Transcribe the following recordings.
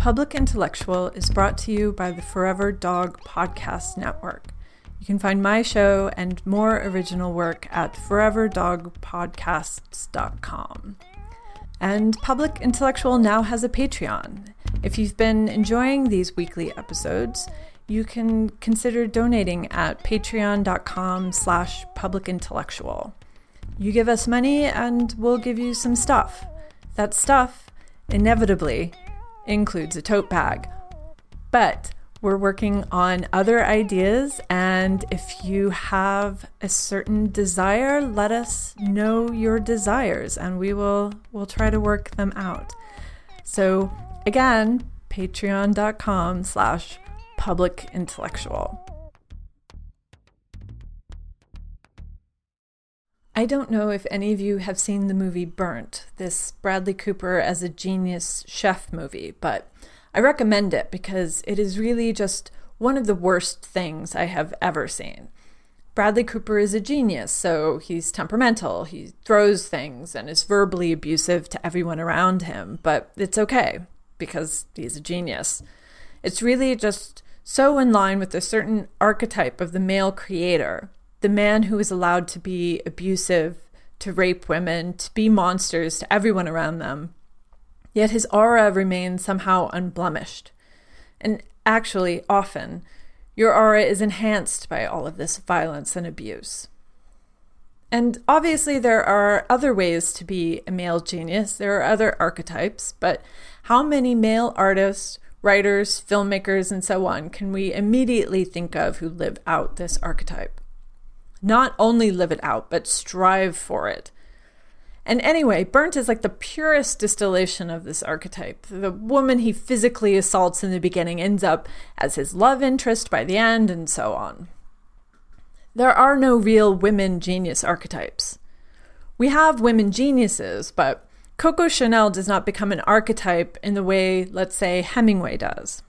Public Intellectual is brought to you by the Forever Dog Podcast Network. You can find my show and more original work at foreverdogpodcasts.com. And Public Intellectual now has a Patreon. If you've been enjoying these weekly episodes, you can consider donating at patreon.com slash publicintellectual. You give us money and we'll give you some stuff. That stuff, inevitably, includes a tote bag. But we're working on other ideas, and if you have a certain desire, let us know your desires, and we will we'll try to work them out. So again, patreon.com slash public intellectual. I don't know if any of you have seen the movie Burnt, this Bradley Cooper as a genius chef movie, but I recommend it because it is really just one of the worst things I have ever seen. Bradley Cooper is a genius, so he's temperamental, he throws things and is verbally abusive to everyone around him, but it's okay because he's a genius. It's really just so in line with a certain archetype of the male creator the man who is allowed to be abusive, to rape women, to be monsters to everyone around them. Yet his aura remains somehow unblemished. And actually, often, your aura is enhanced by all of this violence and abuse. And obviously, there are other ways to be a male genius. There are other archetypes, but how many male artists, writers, filmmakers, and so on can we immediately think of who live out this archetype? Not only live it out, but strive for it. And anyway, Burnt is like the purest distillation of this archetype. The woman he physically assaults in the beginning ends up as his love interest by the end, and so on. There are no real women genius archetypes. We have women geniuses, but Coco Chanel does not become an archetype in the way, let's say, Hemingway does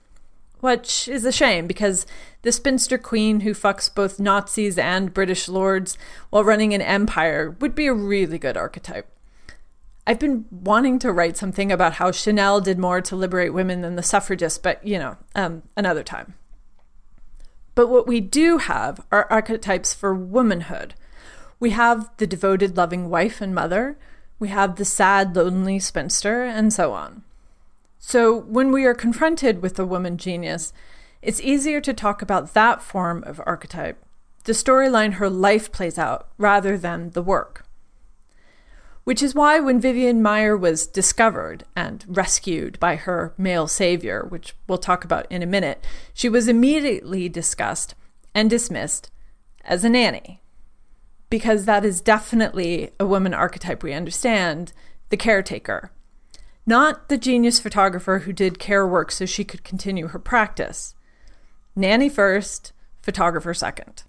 which is a shame because the spinster queen who fucks both Nazis and British lords while running an empire would be a really good archetype. I've been wanting to write something about how Chanel did more to liberate women than the suffragists, but you know, um, another time. But what we do have are archetypes for womanhood. We have the devoted, loving wife and mother, we have the sad, lonely spinster, and so on. So, when we are confronted with a woman genius, it's easier to talk about that form of archetype, the storyline her life plays out, rather than the work. Which is why when Vivian Maier was discovered and rescued by her male savior, which we'll talk about in a minute, she was immediately discussed and dismissed as a nanny. Because that is definitely a woman archetype we understand the caretaker, not the genius photographer who did care work so she could continue her practice. Nanny first, photographer second.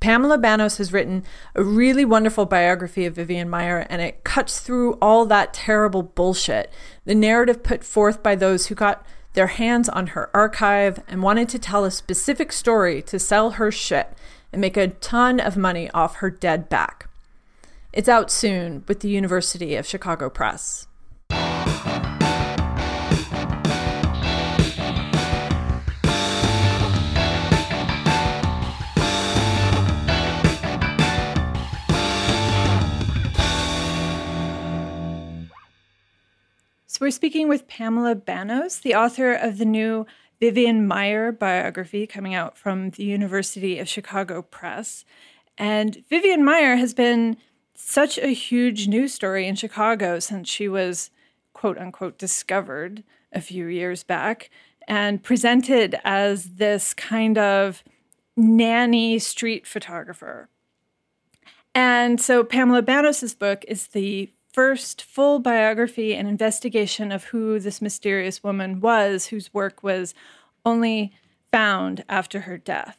Pamela Bannos has written a really wonderful biography of Vivian Maier, and it cuts through all that terrible bullshit, the narrative put forth by those who got their hands on her archive and wanted to tell a specific story to sell her shit and make a ton of money off her dead back. It's out soon with the University of Chicago Press. So we're speaking with Pamela Bannos, the author of the new Vivian Maier biography coming out from the University of Chicago Press. And Vivian Maier has been such a huge news story in Chicago since she was quote unquote discovered a few years back and presented as this kind of nanny street photographer. And so Pamela Bannos's book is the first full biography and investigation of who this mysterious woman was, whose work was only found after her death.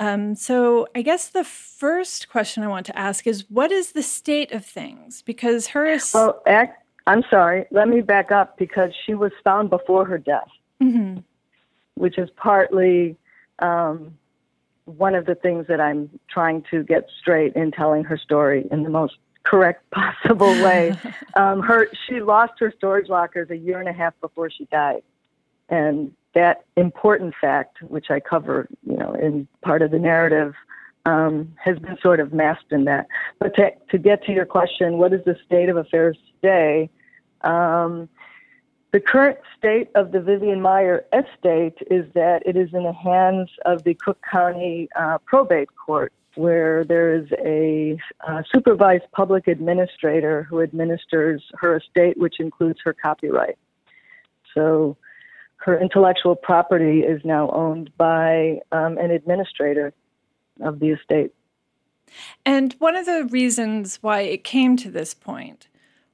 Um, so, I guess the first question I want to ask is what is the state of things? Because her. Well, act, I'm sorry, let me back up because she was found before her death, mm-hmm. which is partly um, one of the things that I'm trying to get straight in telling her story in the most correct possible way. um, her she lost her storage lockers a year and a half before she died. and that important fact, which I cover, you know, in part of the narrative, um, has been sort of masked in that. But to, to get to your question, what is the state of affairs today? Um, the current state of the Vivian Maier estate is that it is in the hands of the Cook County uh, Probate Court, where there is a uh, supervised public administrator who administers her estate, which includes her copyright. So her intellectual property is now owned by um, an administrator of the estate. And one of the reasons why it came to this point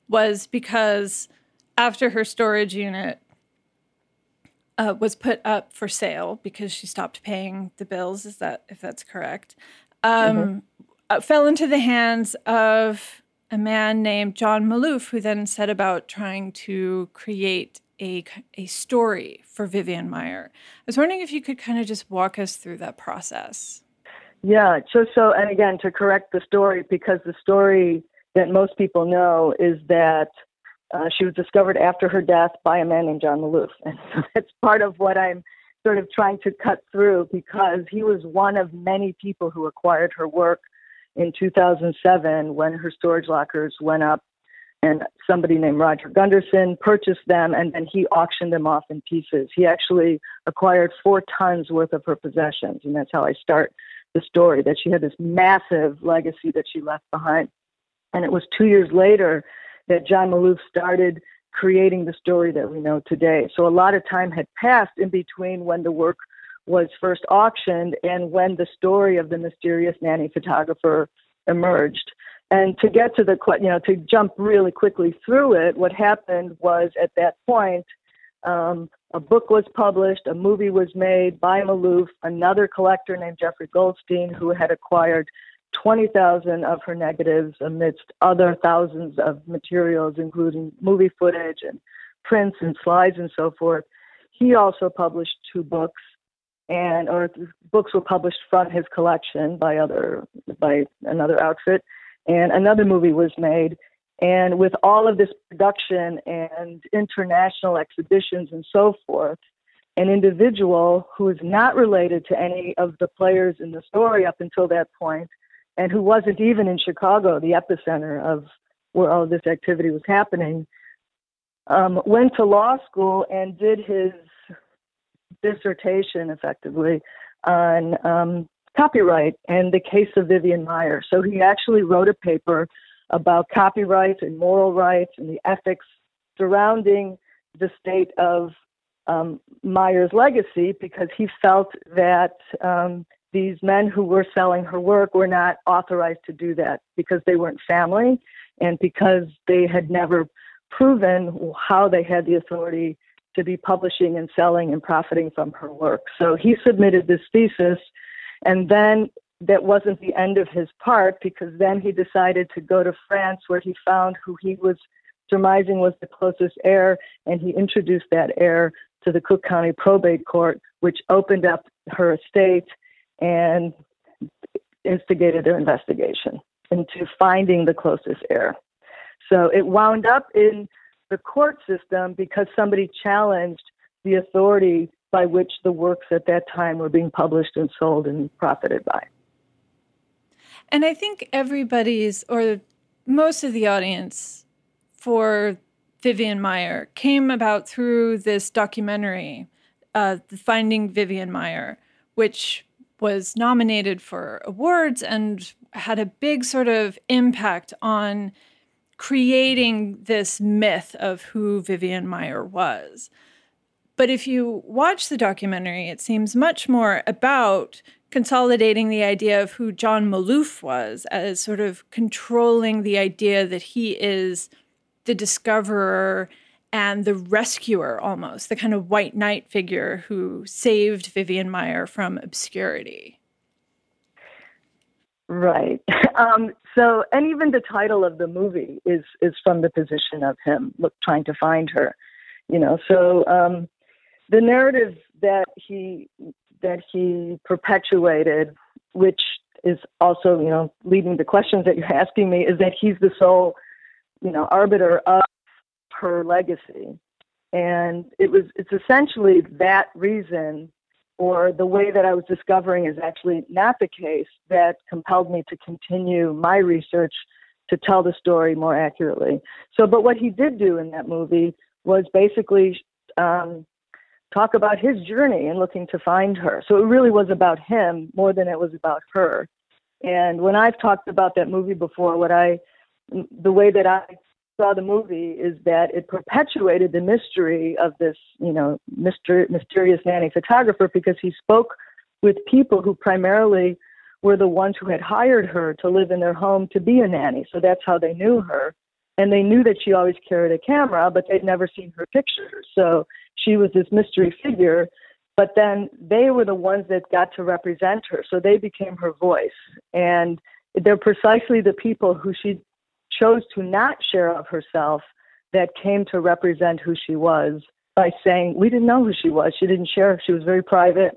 was because after her storage unit uh, was put up for sale because she stopped paying the bills, is that if that's correct? Um, mm-hmm. uh, fell into the hands of a man named John Maloof, who then set about trying to create a, a story for Vivian Maier. I was wondering if you could kind of just walk us through that process. Yeah, so so and again to correct the story because the story that most people know is that uh, she was discovered after her death by a man named John Maloof, and so that's part of what I'm sort of trying to cut through because he was one of many people who acquired her work in 2007 when her storage lockers went up and somebody named Roger Gunderson purchased them and then he auctioned them off in pieces. He actually acquired four tons worth of her possessions, and that's how I start the story that she had this massive legacy that she left behind. And it was two years later that John Maloof started creating the story that we know today. So a lot of time had passed in between when the work was first auctioned and when the story of the mysterious nanny photographer emerged. And to get to the, you know, to jump really quickly through it, what happened was at that point, um, a book was published, a movie was made by Maloof, another collector named Jeffrey Goldstein, who had acquired 20,000 of her negatives amidst other thousands of materials, including movie footage and prints and slides and so forth. He also published two books, and or books were published from his collection by other by another outfit, and another movie was made. And with all of this production and international exhibitions and so forth, an individual who is not related to any of the players in the story up until that point and who wasn't even in Chicago, the epicenter of where all this activity was happening, um, went to law school and did his dissertation effectively on um, copyright and the case of Vivian Maier. So he actually wrote a paper about copyright and moral rights and the ethics surrounding the state of um, Maier's legacy because he felt that um, these men who were selling her work were not authorized to do that because they weren't family and because they had never proven how they had the authority to be publishing and selling and profiting from her work. So he submitted this thesis, and then that wasn't the end of his part because then he decided to go to France where he found who he was surmising was the closest heir, and he introduced that heir to the Cook County Probate Court, which opened up her estate and instigated their investigation into finding the closest heir. So it wound up in the court system because somebody challenged the authority by which the works at that time were being published and sold and profited by. And I think everybody's, or most of the audience for Vivian Maier came about through this documentary, uh, Finding Vivian Maier, which was nominated for awards and had a big sort of impact on creating this myth of who Vivian Maier was. But if you watch the documentary, it seems much more about consolidating the idea of who John Maloof was as sort of controlling the idea that he is the discoverer and the rescuer almost, the kind of white knight figure who saved Vivian Maier from obscurity. Right. Um, so, and even the title of the movie is is from the position of him look trying to find her. You know, so um, the narrative that he that he perpetuated, which is also you know leading the questions that you're asking me, is that he's the sole you know arbiter of her legacy. And it was it's essentially that reason or the way that I was discovering is actually not the case that compelled me to continue my research to tell the story more accurately. So, but what he did do in that movie was basically um, talk about his journey in looking to find her. So it really was about him more than it was about her. And when I've talked about that movie before, what I, the way that I saw the movie is that it perpetuated the mystery of this, you know, myster- mysterious nanny photographer because he spoke with people who primarily were the ones who had hired her to live in their home to be a nanny. So that's how they knew her. And they knew that she always carried a camera, but they'd never seen her pictures. So she was this mystery figure. But then they were the ones that got to represent her. So they became her voice. And they're precisely the people who she chose to not share of herself that came to represent who she was by saying, We didn't know who she was. She didn't share. She was very private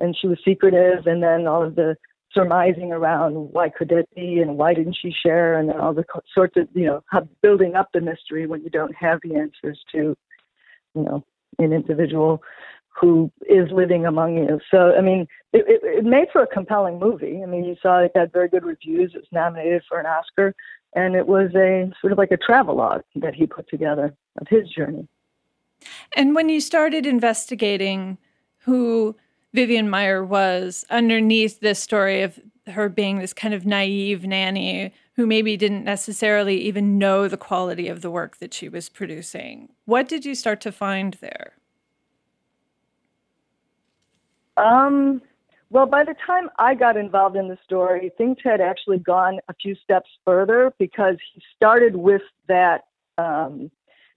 and she was secretive. And then all of the surmising around why could that be and why didn't she share and all the sorts of you know building up the mystery when you don't have the answers to you know an individual who is living among you so i mean it, it, it made for a compelling movie i mean you saw it had very good reviews it was nominated for an oscar and it was a sort of like a travelogue that he put together of his journey and when you started investigating who Vivian Maier was underneath this story of her being this kind of naive nanny who maybe didn't necessarily even know the quality of the work that she was producing. What did you start to find there? Um, well, by the time I got involved in the story, things had actually gone a few steps further because he started with that um,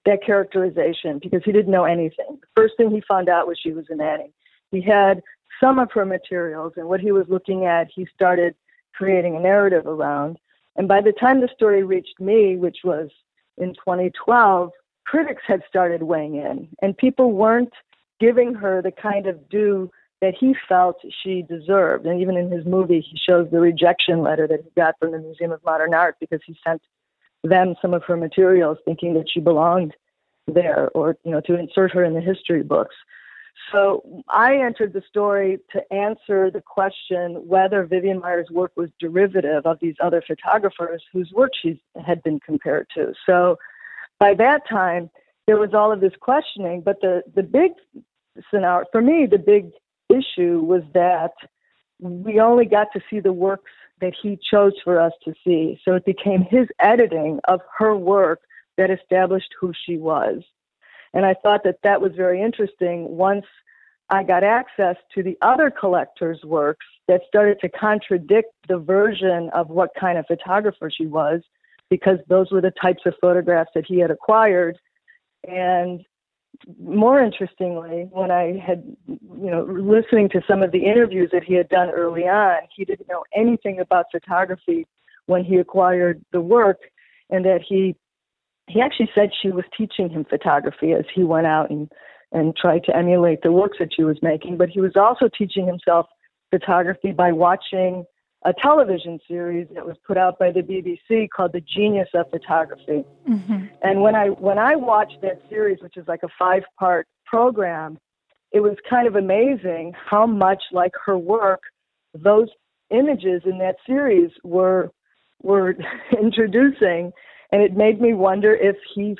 that characterization because he didn't know anything. The first thing he found out was she was a nanny. He had some of her materials, and what he was looking at, he started creating a narrative around. And by the time the story reached me, which was in 2012, critics had started weighing in, and people weren't giving her the kind of due that he felt she deserved. And even in his movie, he shows the rejection letter that he got from the Museum of Modern Art because he sent them some of her materials thinking that she belonged there or you know to insert her in the history books so I entered the story to answer the question whether Vivian Maier's work was derivative of these other photographers whose work she had been compared to. So by that time, there was all of this questioning, but the, the big scenario, for me, the big issue was that we only got to see the works that he chose for us to see. So it became his editing of her work that established who she was. And I thought that that was very interesting once I got access to the other collectors' works that started to contradict the version of what kind of photographer she was, because those were the types of photographs that he had acquired. And more interestingly, when I had, you know, listening to some of the interviews that he had done early on, he didn't know anything about photography when he acquired the work, and that he he actually said she was teaching him photography as he went out and, and tried to emulate the works that she was making. But he was also teaching himself photography by watching a television series that was put out by the BBC called The Genius of Photography. Mm-hmm. And when I when I watched that series, which is like a five part program, it was kind of amazing how much like her work those images in that series were were introducing and it made me wonder if he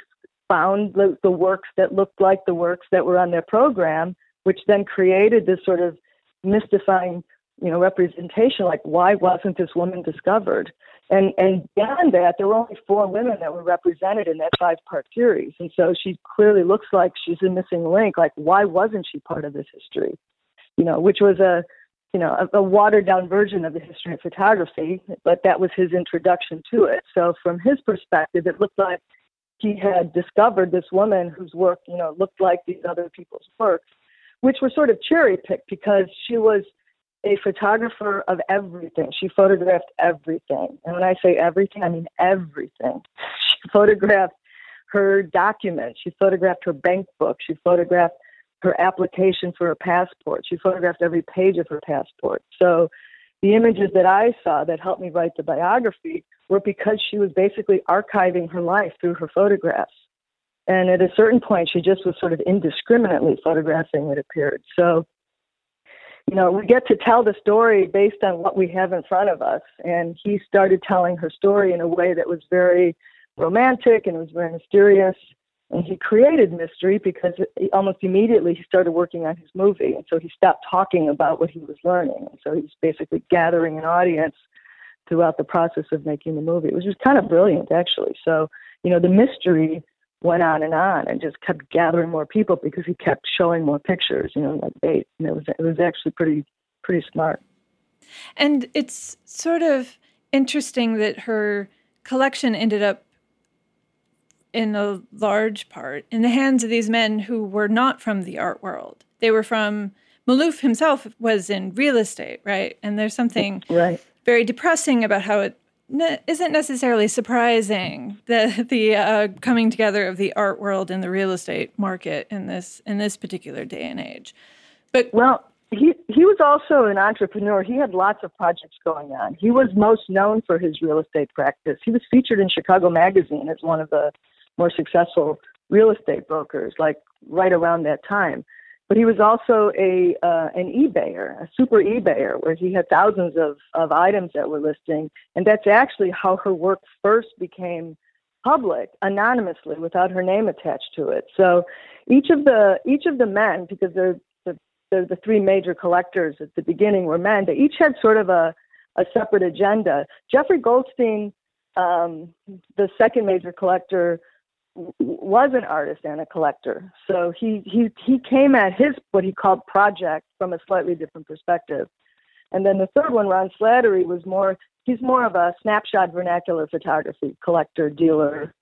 found the, the works that looked like the works that were on their program, which then created this sort of mystifying, you know, representation. Like, why wasn't this woman discovered? And and beyond that, there were only four women that were represented in that five-part series, and so she clearly looks like she's a missing link. Like, why wasn't she part of this history? You know, which was a you know, a, a watered down version of the history of photography, but that was his introduction to it. So from his perspective, it looked like he had discovered this woman whose work, you know, looked like these other people's works, which were sort of cherry picked because she was a photographer of everything. She photographed everything. And when I say everything, I mean everything. She photographed her documents. She photographed her bank book. She photographed her application for a passport. She photographed every page of her passport. So the images that I saw that helped me write the biography were because she was basically archiving her life through her photographs. And at a certain point, she just was sort of indiscriminately photographing, it appeared. So, you know, we get to tell the story based on what we have in front of us. And he started telling her story in a way that was very romantic and was very mysterious. And he created mystery because almost immediately he started working on his movie. And so he stopped talking about what he was learning. And so he's basically gathering an audience throughout the process of making the movie, which was kind of brilliant, actually. So, you know, the mystery went on and on and just kept gathering more people because he kept showing more pictures, you know, like bait. And it was it was actually pretty pretty smart. And it's sort of interesting that her collection ended up in a large part in the hands of these men who were not from the art world. They were from Maloof himself was in real estate, right? And there's something right. very depressing about how it ne- isn't necessarily surprising the the uh, coming together of the art world and the real estate market in this in this particular day and age. But well, he he was also an entrepreneur. He had lots of projects going on. He was most known for his real estate practice. He was featured in Chicago Magazine as one of the more successful real estate brokers, like right around that time. But he was also a uh, an eBayer, a super eBayer, where he had thousands of, of items that were listing, and that's actually how her work first became public, anonymously, without her name attached to it. So each of the each of the men, because they're the they're the three major collectors at the beginning were men, they each had sort of a a separate agenda. Jeffrey Goldstein, um, the second major collector, was an artist and a collector. So he he he came at his what he called project from a slightly different perspective. And then the third one, Ron Slattery, was more he's more of a snapshot vernacular photography collector, dealer,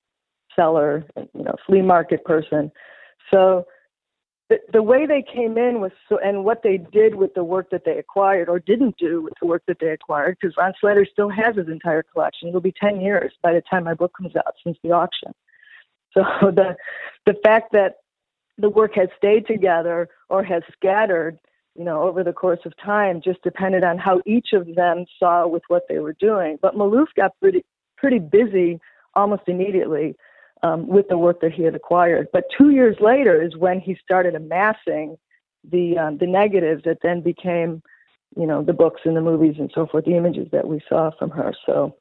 seller, you know, flea market person. So the, the way they came in was so, and what they did with the work that they acquired or didn't do with the work that they acquired, because Ron Slattery still has his entire collection. It'll be 10 years by the time my book comes out since the auction. So the the fact that the work has stayed together or has scattered, you know, over the course of time just depended on how each of them saw with what they were doing. But Maloof got pretty pretty busy almost immediately um, with the work that he had acquired. But two years later is when he started amassing the um, the negatives that then became, you know, the books and the movies and so forth, the images that we saw from her. So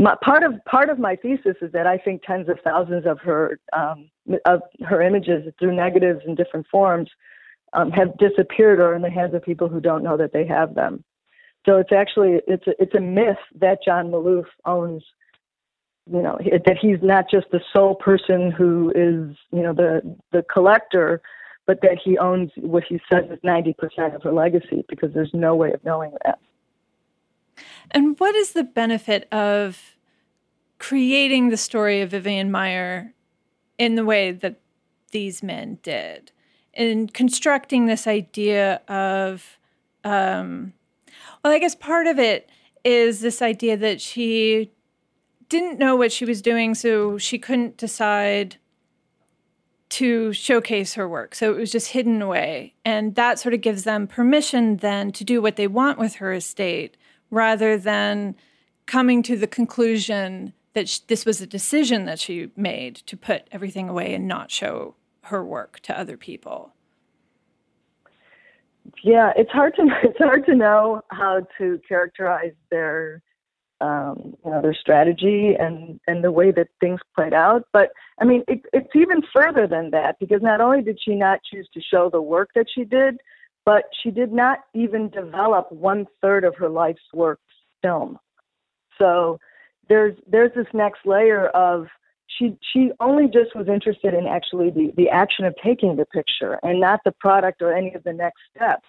my, part of part of my thesis is that I think tens of thousands of her um, of her images through negatives in different forms um, have disappeared or in the hands of people who don't know that they have them. So it's actually it's a, it's a myth that John Maloof owns. You know that he's not just the sole person who is you know the the collector, but that he owns what he says is ninety percent of her legacy because there's no way of knowing that. And what is the benefit of creating the story of Vivian Maier in the way that these men did? In constructing this idea of, um, well, I guess part of it is this idea that she didn't know what she was doing, so she couldn't decide to showcase her work. So it was just hidden away. And that sort of gives them permission then to do what they want with her estate rather than coming to the conclusion that this was a decision that she made to put everything away and not show her work to other people. Yeah, it's hard to it's hard to know how to characterize their um, you know their strategy and and the way that things played out. But I mean, it, it's even further than that because not only did she not choose to show the work that she did, but she did not even develop one third of her life's work film. So there's there's this next layer of she she only just was interested in actually the, the action of taking the picture and not the product or any of the next steps.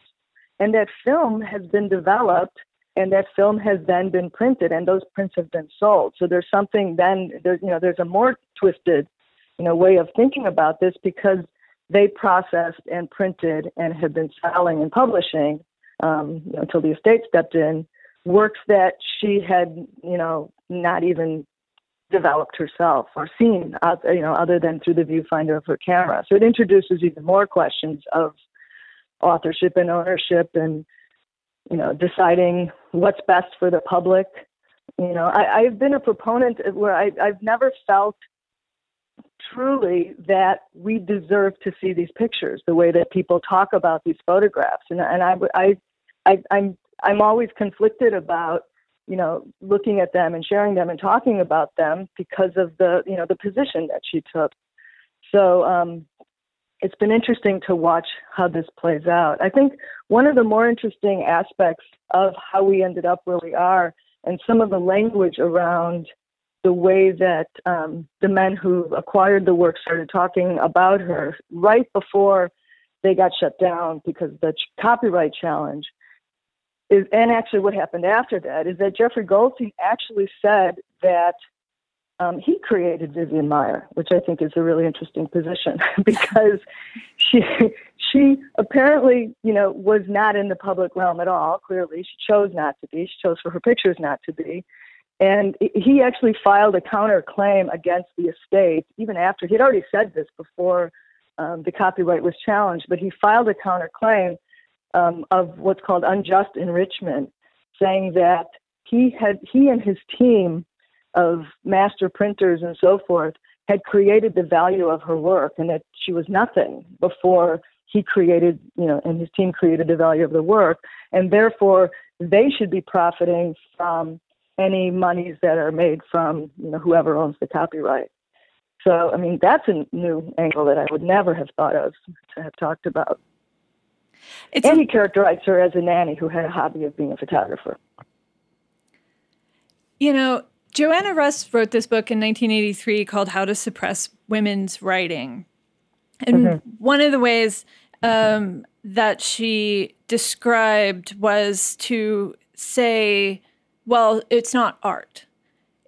And that film has been developed and that film has then been printed and those prints have been sold. So there's something then there's you know there's a more twisted you know way of thinking about this because they processed and printed and have been selling and publishing um, until the estate stepped in works that she had, you know, not even developed herself or seen, uh, you know, other than through the viewfinder of her camera. So it introduces even more questions of authorship and ownership and, you know, deciding what's best for the public. You know, I, I've been a proponent where I, I've never felt truly that we deserve to see these pictures the way that people talk about these photographs and and I I, I I'm I'm always conflicted about you know looking at them and sharing them and talking about them because of the you know the position that she took so um it's been interesting to watch how this plays out. I think one of the more interesting aspects of how we ended up where we are and some of the language around the way that um, the men who acquired the work started talking about her right before they got shut down because the copyright challenge is, and actually what happened after that is that Jeffrey Goldstein actually said that um, he created Vivian Maier, which I think is a really interesting position because she she apparently you know was not in the public realm at all. Clearly, she chose not to be. She chose for her pictures not to be. And he actually filed a counterclaim against the estate, even after he'd already said this before um, the copyright was challenged. But he filed a counterclaim um, of what's called unjust enrichment, saying that he had he and his team of master printers and so forth had created the value of her work, and that she was nothing before he created, you know, and his team created the value of the work, and therefore they should be profiting from any monies that are made from you know whoever owns the copyright. So I mean that's a new angle that I would never have thought of to have talked about. It's and he characterized her as a nanny who had a hobby of being a photographer. You know, Joanna Russ wrote this book in 1983 called How to Suppress Women's Writing. And mm-hmm. one of the ways um, that she described was to say well, it's not art.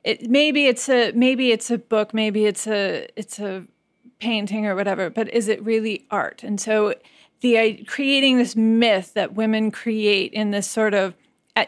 It, maybe it's a maybe it's a book, maybe it's a it's a painting or whatever, but is it really art? And so the creating this myth that women create in this sort of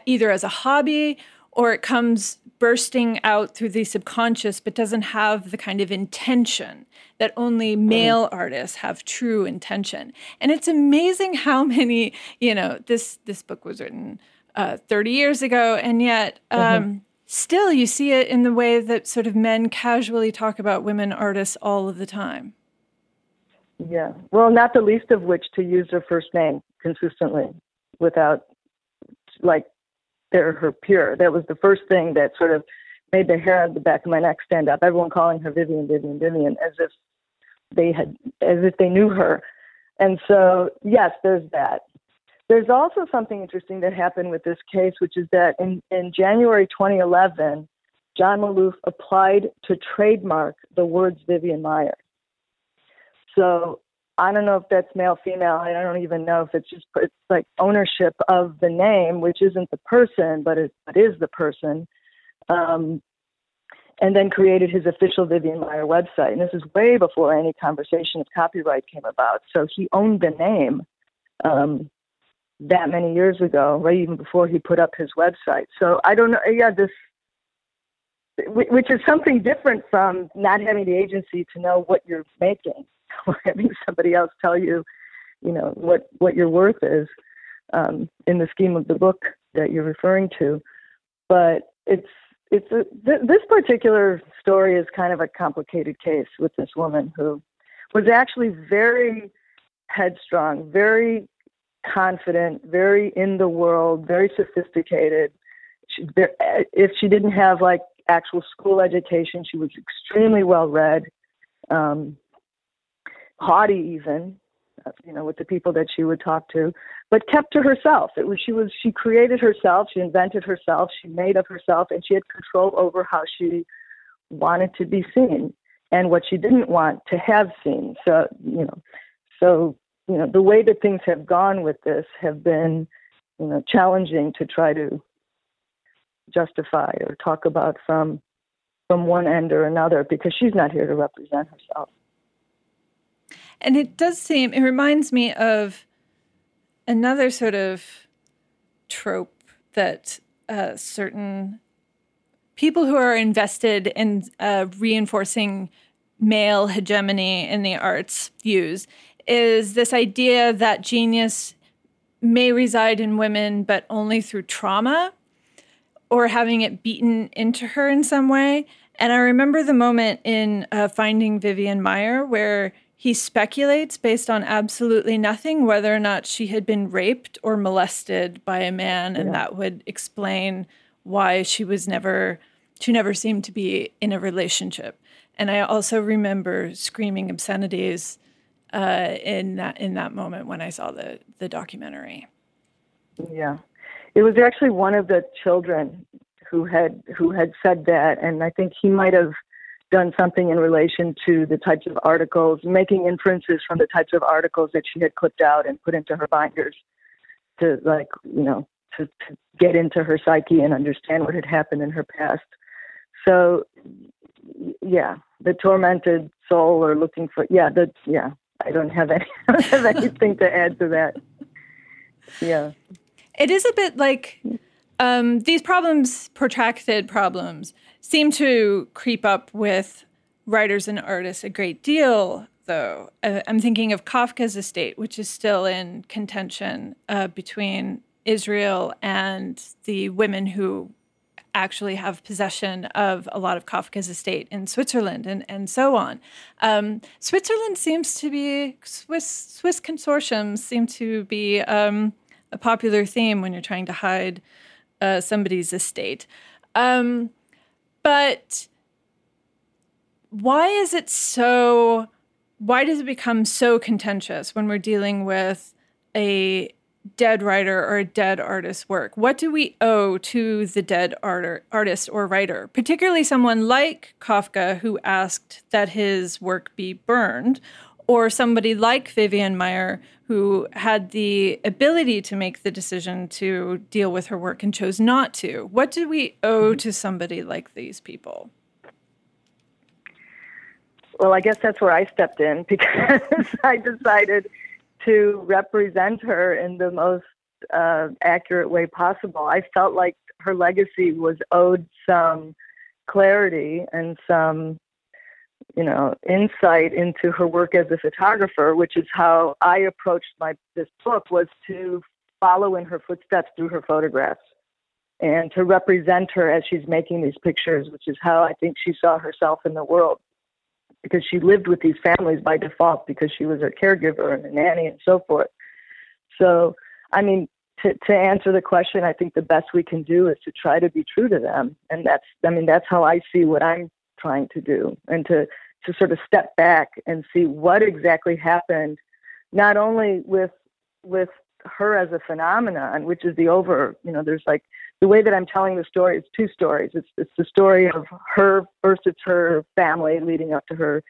either as a hobby or it comes bursting out through the subconscious but doesn't have the kind of intention that only mm-hmm. male artists have true intention and it's amazing how many you know this this book was written uh, 30 years ago, and yet um, mm-hmm. still you see it in the way that sort of men casually talk about women artists all of the time. Yeah, well, not the least of which to use their first name consistently without, like, they're her peer. That was the first thing that sort of made the hair on the back of my neck stand up. Everyone calling her Vivian, Vivian, Vivian, as if they had, as if they knew her. And so, yes, there's that. There's also something interesting that happened with this case, which is that in, in January 2011, John Maloof applied to trademark the words Vivian Maier. So I don't know if that's male, female. I don't even know if it's just it's like ownership of the name, which isn't the person, but it, it is the person. Um, and then created his official Vivian Maier website. And this is way before any conversation of copyright came about. So he owned the name. Um, that many years ago, right even before he put up his website. So I don't know. Yeah, this, which is something different from not having the agency to know what you're making, or having somebody else tell you, you know, what what your worth is um, in the scheme of the book that you're referring to. But it's it's a, th- this particular story is kind of a complicated case with this woman who was actually very headstrong, very confident, very in the world, very sophisticated. She, if she didn't have like actual school education, she was extremely well read, um, haughty even, uh, you know, with the people that she would talk to, but kept to herself. It was she was she created herself, she invented herself, she made of herself, and she had control over how she wanted to be seen and what she didn't want to have seen. So you know, so you know the way that things have gone with this have been you know challenging to try to justify or talk about from from one end or another because she's not here to represent herself. And it does seem it reminds me of another sort of trope that uh, certain people who are invested in uh, reinforcing male hegemony in the arts use is this idea that genius may reside in women, but only through trauma or having it beaten into her in some way. And I remember the moment in uh, Finding Vivian Maier where he speculates based on absolutely nothing whether or not she had been raped or molested by a man, and that would explain why she was never she never seemed to be in a relationship. And I also remember screaming obscenities uh, in that in that moment when I saw the the documentary. Yeah, it was actually one of the children who had who had said that, and I think he might have done something in relation to the types of articles, making inferences from the types of articles that she had clipped out and put into her binders to like you know to, to get into her psyche and understand what had happened in her past. So yeah, the tormented soul or looking for yeah, the yeah. I don't have any I don't have anything to add to that. Yeah. It is a bit like um, these problems, protracted problems, seem to creep up with writers and artists a great deal, though. Uh, I'm thinking of Kafka's estate, which is still in contention uh, between Israel and the women who actually have possession of a lot of Kafka's estate in Switzerland and, and so on. Um, Switzerland seems to be, Swiss, Swiss consortiums seem to be um, a popular theme when you're trying to hide uh, somebody's estate. Um, but why is it so? Why does it become so contentious when we're dealing with a dead writer or a dead artist's work? What do we owe to the dead art- artist or writer, particularly someone like Kafka who asked that his work be burned, or somebody like Vivian Maier who had the ability to make the decision to deal with her work and chose not to? What do we owe mm-hmm. to somebody like these people? Well, I guess that's where I stepped in because I decided to represent her in the most uh, accurate way possible. I felt like her legacy was owed some clarity and some, you know, insight into her work as a photographer, which is how I approached my this book was to follow in her footsteps through her photographs and to represent her as she's making these pictures, which is how I think she saw herself in the world because she lived with these families by default because she was a caregiver and a nanny and so forth. So, I mean, to, to answer the question, I think the best we can do is to try to be true to them. And that's, I mean, that's how I see what I'm trying to do and to, to sort of step back and see what exactly happened, not only with, with her as a phenomenon, which is the over, you know, there's like the way that I'm telling the story is two stories. It's it's the story of her first it's her family leading up to her,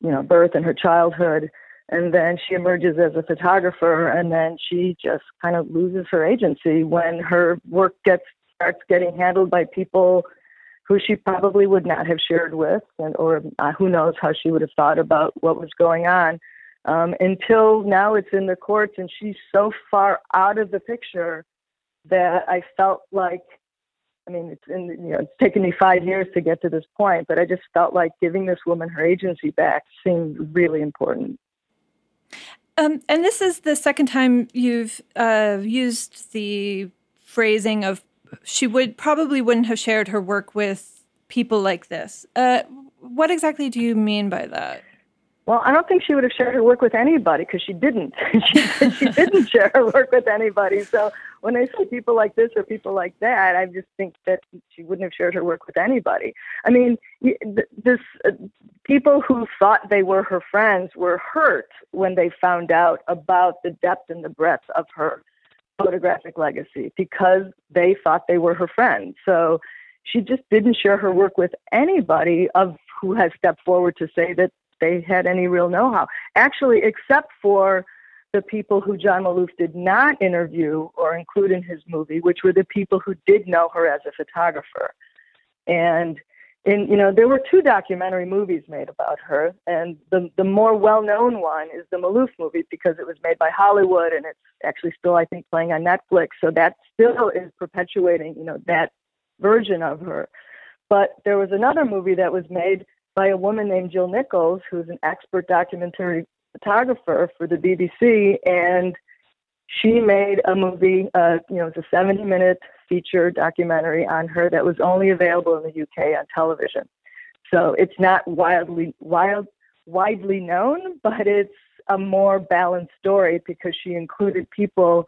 you know, birth and her childhood, and then she emerges as a photographer, and then she just kind of loses her agency when her work gets starts getting handled by people who she probably would not have shared with, and or uh, who knows how she would have thought about what was going on. Um, until now, it's in the courts, and she's so far out of the picture that I felt like, I mean, it's in, you know, it's taken me five years to get to this point, but I just felt like giving this woman her agency back seemed really important. Um, and this is the second time you've uh, used the phrasing of she would probably wouldn't have shared her work with people like this. Uh, what exactly do you mean by that? Well, I don't think she would have shared her work with anybody because she didn't. she, she didn't share her work with anybody. So when I say people like this or people like that, I just think that she wouldn't have shared her work with anybody. I mean, this uh, people who thought they were her friends were hurt when they found out about the depth and the breadth of her photographic legacy because they thought they were her friends. So she just didn't share her work with anybody of who has stepped forward to say that they had any real know-how. Actually, except for the people who John Maloof did not interview or include in his movie, which were the people who did know her as a photographer. And in you know there were two documentary movies made about her, and the the more well-known one is the Maloof movie because it was made by Hollywood and it's actually still I think playing on Netflix. So that still is perpetuating you know that version of her. But there was another movie that was made by a woman named Jill Nichols, who's an expert documentary photographer for the BBC, and she made a movie. Uh, you know, it's a 70-minute feature documentary on her that was only available in the UK on television. So it's not wildly wild widely known, but it's a more balanced story because she included people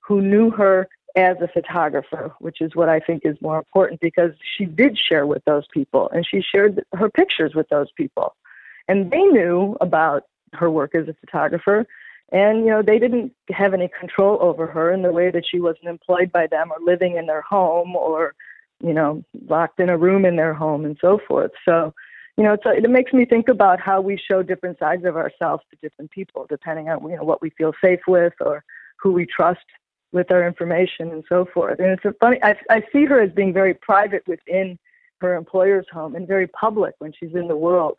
who knew her as a photographer, which is what I think is more important because she did share with those people and she shared her pictures with those people. And they knew about her work as a photographer and you know they didn't have any control over her in the way that she wasn't employed by them or living in their home or you know locked in a room in their home and so forth so you know it's, it makes me think about how we show different sides of ourselves to different people depending on you know what we feel safe with or who we trust with our information and so forth and it's a funny I, I see her as being very private within her employer's home and very public when she's in the world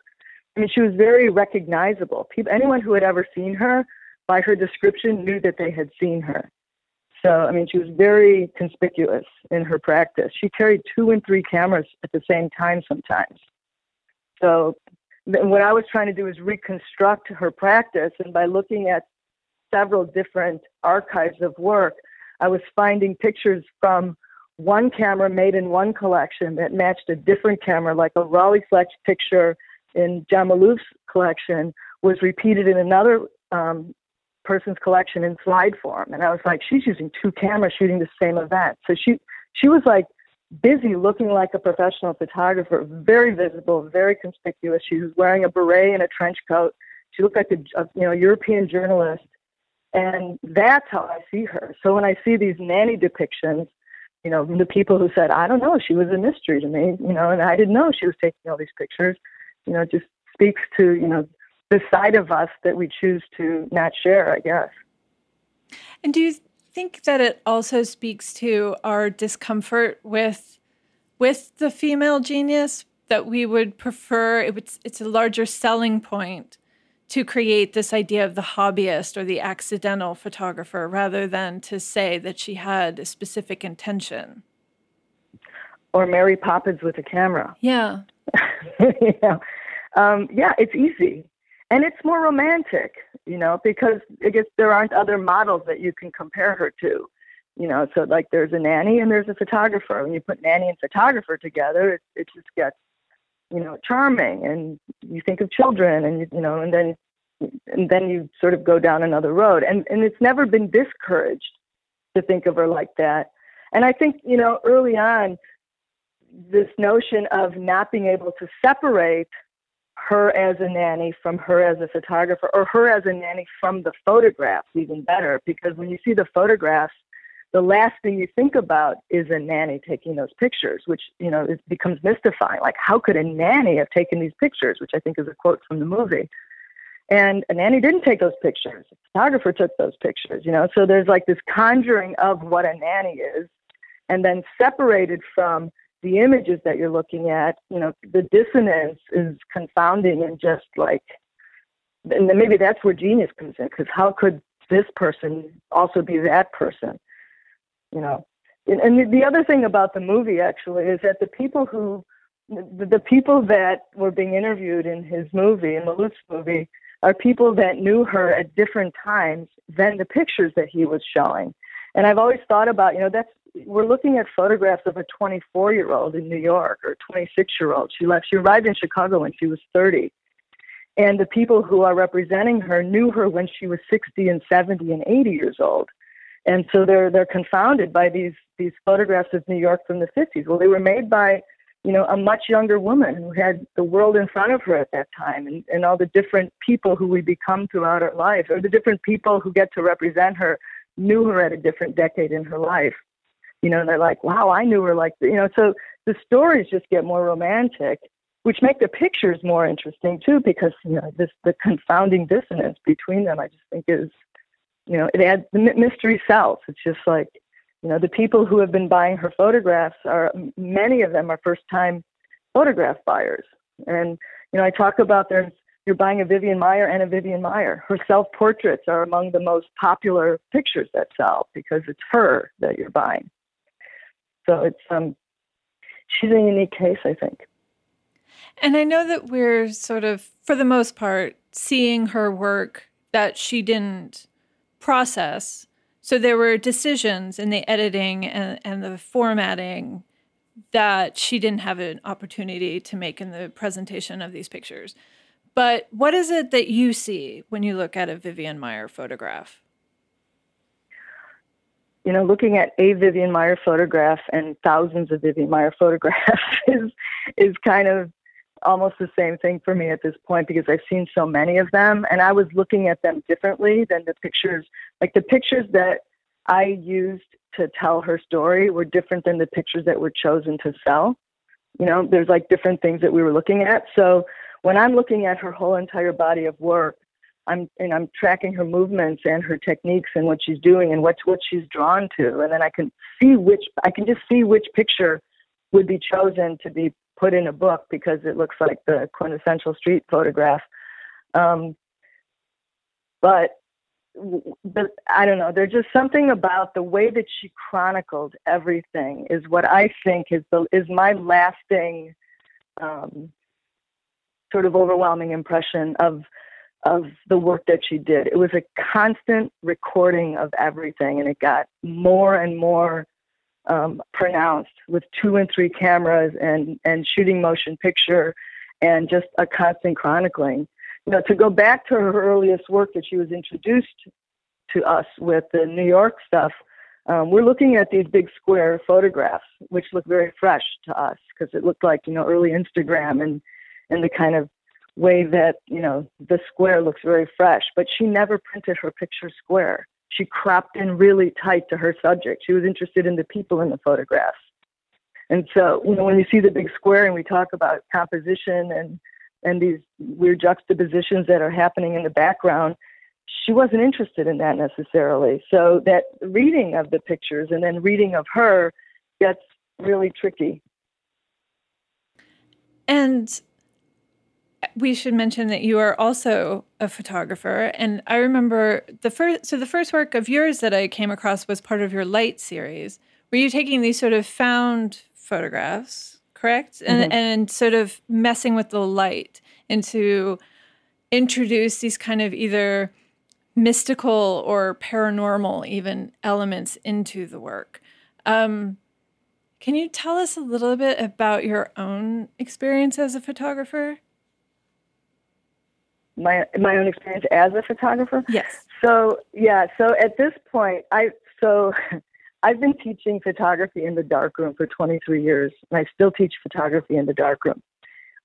I mean, she was very recognizable. People, anyone who had ever seen her by her description, knew that they had seen her. So, I mean, she was very conspicuous in her practice. She carried two and three cameras at the same time sometimes. So, what I was trying to do is reconstruct her practice, and by looking at several different archives of work, I was finding pictures from one camera made in one collection that matched a different camera, like a Rolleiflex picture in John Maloof's collection was repeated in another um, person's collection in slide form. And I was like, she's using two cameras shooting the same event. So she she was like busy looking like a professional photographer, very visible, very conspicuous. She was wearing a beret and a trench coat. She looked like a, a you know European journalist, and that's how I see her. So when I see these nanny depictions, you know, the people who said, I don't know, she was a mystery to me, you know, and I didn't know she was taking all these pictures, you know, just speaks to you know the side of us that we choose to not share, I guess. And do you think that it also speaks to our discomfort with with the female genius that we would prefer it's a larger selling point to create this idea of the hobbyist or the accidental photographer rather than to say that she had a specific intention or Mary Poppins with a camera. Yeah. yeah. Um, yeah, it's easy and it's more romantic, you know, because I guess there aren't other models that you can compare her to, you know. So like there's a nanny and there's a photographer. When you put nanny and photographer together, it, it just gets, you know, charming. And you think of children, and you, know, and then and then you sort of go down another road. And and it's never been discouraged to think of her like that. And I think you know early on, this notion of not being able to separate her as a nanny from her as a photographer or her as a nanny from the photographs even better because when you see the photographs the last thing you think about is a nanny taking those pictures which you know it becomes mystifying. Like how could a nanny have taken these pictures which i think is a quote from the movie? And a nanny didn't take those pictures. A photographer took those pictures you know? So there's like this conjuring of what a nanny is and then separated from the images that you're looking at, you know, the dissonance is confounding and just like, and then maybe that's where genius comes in because how could this person also be that person? You know, and, and the other thing about the movie actually is that the people who, the, the people that were being interviewed in his movie, in Maloof's movie, are people that knew her at different times than the pictures that he was showing. And I've always thought about, you know, that's we're looking at photographs of a 24 year old in New York or 26 year old. She left. She arrived in Chicago when she was 30, and the people who are representing her knew her when she was 60 and 70 and 80 years old, and so they're they're confounded by these these photographs of New York from the 50s. Well, they were made by you know a much younger woman who had the world in front of her at that time, and, and all the different people who we become throughout our life, or the different people who get to represent her knew her at a different decade in her life you know, they're like, wow, I knew her like, you know, so the stories just get more romantic, which make the pictures more interesting too, because, you know, this, the confounding dissonance between them, I just think is, you know, it adds, the mystery sells. It's just like, you know, the people who have been buying her photographs are, many of them are first time photograph buyers. And, you know, I talk about there's, you're buying a Vivian Maier and a Vivian Maier. Her self portraits are among the most popular pictures that sell because it's her that you're buying. So it's um, she's a unique case, I think. And I know that we're sort of, for the most part, seeing her work that she didn't process. So there were decisions in the editing and, and the formatting that she didn't have an opportunity to make in the presentation of these pictures. But what is it that you see when you look at a Vivian Maier photograph? You know, looking at a Vivian Maier photograph and thousands of Vivian Maier photographs is is kind of almost the same thing for me at this point because I've seen so many of them and I was looking at them differently than the pictures. Like the pictures that I used to tell her story were different than the pictures that were chosen to sell. You know, there's like different things that we were looking at. So when I'm looking at her whole entire body of work, I'm and I'm tracking her movements and her techniques and what she's doing and what's what she's drawn to, and then I can see which I can just see which picture would be chosen to be put in a book because it looks like the quintessential street photograph. Um, but but I don't know. There's just something about the way that she chronicled everything is what I think is the is my lasting um, sort of overwhelming impression of of the work that she did. It was a constant recording of everything, and it got more and more um, pronounced with two and three cameras and and shooting motion picture, and just a constant chronicling you know, to go back to her earliest work that she was introduced to us with the New York stuff, um, we're looking at these big square photographs, which look very fresh to us because it looked like you know early Instagram and and the kind of way that you know the square looks very fresh. But she never printed her picture square. She cropped in really tight to her subject. She was interested in the people in the photographs. And so, you know, when you see the big square and we talk about composition and and these weird juxtapositions that are happening in the background, she wasn't interested in that necessarily. So that reading of the pictures and then reading of her gets really tricky. And we should mention that you are also a photographer and i remember the first so the first work of yours that i came across was part of your light series were you taking these sort of found photographs correct? And mm-hmm. and sort of messing with the light and to introduce these kind of either mystical or paranormal even elements into the work. Um, can you tell us a little bit about your own experience as a photographer? My my own experience as a photographer. Yes. So yeah. So at this point, I so I've been teaching photography in the darkroom for 23 years, and I still teach photography in the darkroom.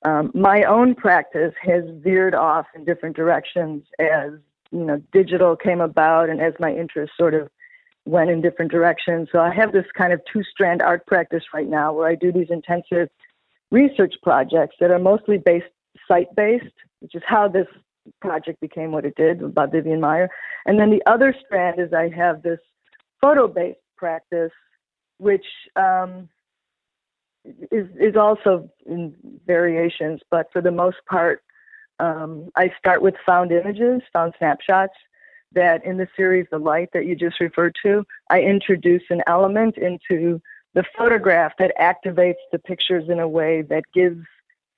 Um, my own practice has veered off in different directions as you know digital came about, and as my interest sort of went in different directions. So I have this kind of two-strand art practice right now, where I do these intensive research projects that are mostly based site-based, which is how this project became what it did about Vivian Maier. And then the other strand is I have this photo-based practice, which um, is is also in variations, but for the most part, um, I start with found images, found snapshots. That in the series, the light that you just referred to, I introduce an element into the photograph that activates the pictures in a way that gives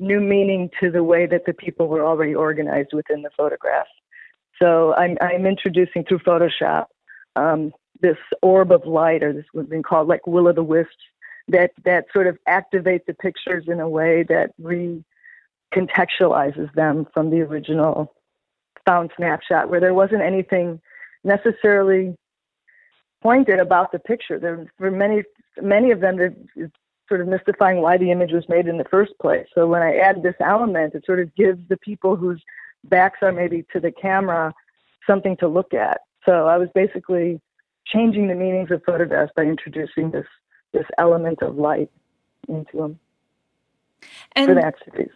new meaning to the way that the people were already organized within the photograph. So I'm, I'm introducing through Photoshop um, this orb of light, or this would be called like will o' the wisps, that that sort of activate the pictures in a way that recontextualizes them from the original found snapshot, where there wasn't anything necessarily pointed about the picture. There for many many of them sort of mystifying why the image was made in the first place. So when I add this element, it sort of gives the people whose backs are maybe to the camera something to look at. So I was basically changing the meanings of photographs by introducing this this element of light into them and, for that series.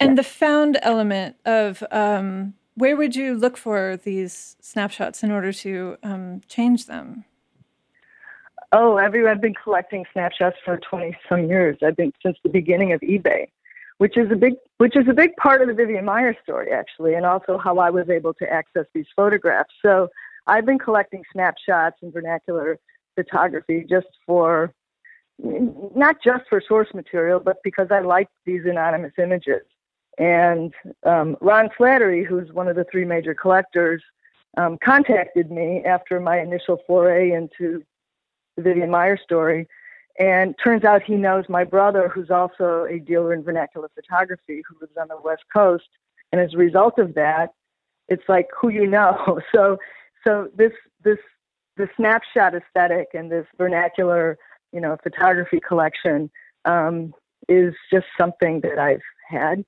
And yeah. the found element of um, where would you look for these snapshots in order to um, change them? Oh, I've been collecting snapshots for twenty some years. I've been since the beginning of eBay, which is a big which is a big part of the Vivian Maier story actually, and also how I was able to access these photographs. So I've been collecting snapshots and vernacular photography just for not just for source material, but because I like these anonymous images. And um, Ron Slattery, who's one of the three major collectors, um, contacted me after my initial foray into the Vivian Maier story And turns out he knows my brother, who's also a dealer in vernacular photography, who lives on the West Coast. And as a result of that, it's like who you know. So, so this this the snapshot aesthetic and this vernacular, you know, photography collection um, is just something that I've had,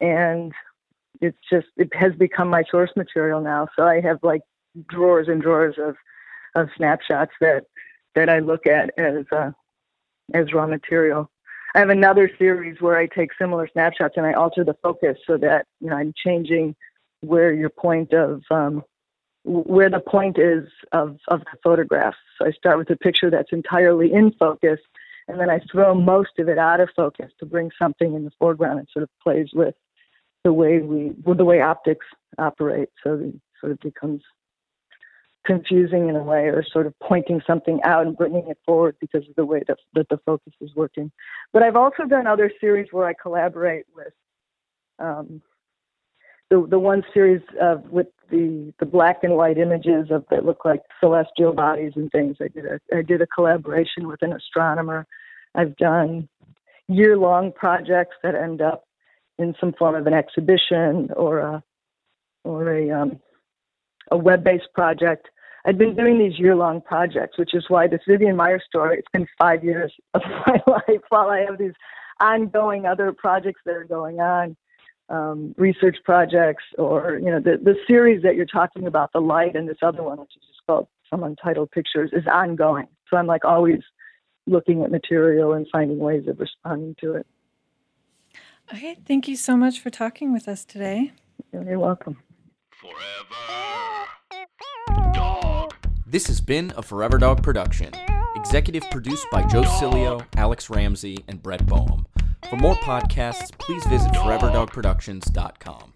and it's just it has become my source material now. So I have like drawers and drawers of of snapshots that that I look at as uh, as raw material. I have another series where I take similar snapshots and I alter the focus so that you know I'm changing where your point of um, where the point is of, of the photograph. So I start with a picture that's entirely in focus, and then I throw most of it out of focus to bring something in the foreground. It sort of plays with the way we, the way optics operate. So it sort of becomes confusing in a way, or sort of pointing something out and bringing it forward because of the way that, that the focus is working. But I've also done other series where I collaborate with um, the the one series of with the the black and white images of that look like celestial bodies and things. I did a I did a collaboration with an astronomer. I've done year long projects that end up in some form of an exhibition or a or a um, a web based project. I've been doing these year long projects, which is why this Vivian Maier story. It's been five years of my life while I have these ongoing other projects that are going on um, research projects or you know the, the series that you're talking about the light and this other one which is just called some untitled pictures is ongoing. So i'm like always looking at material and finding ways of responding to it. Okay thank you so much for talking with us today. You're welcome. Forever. Dog this has been a forever dog production executive produced by joe cilio alex ramsey and brett boehm for more podcasts, please visit foreverdogproductions.com.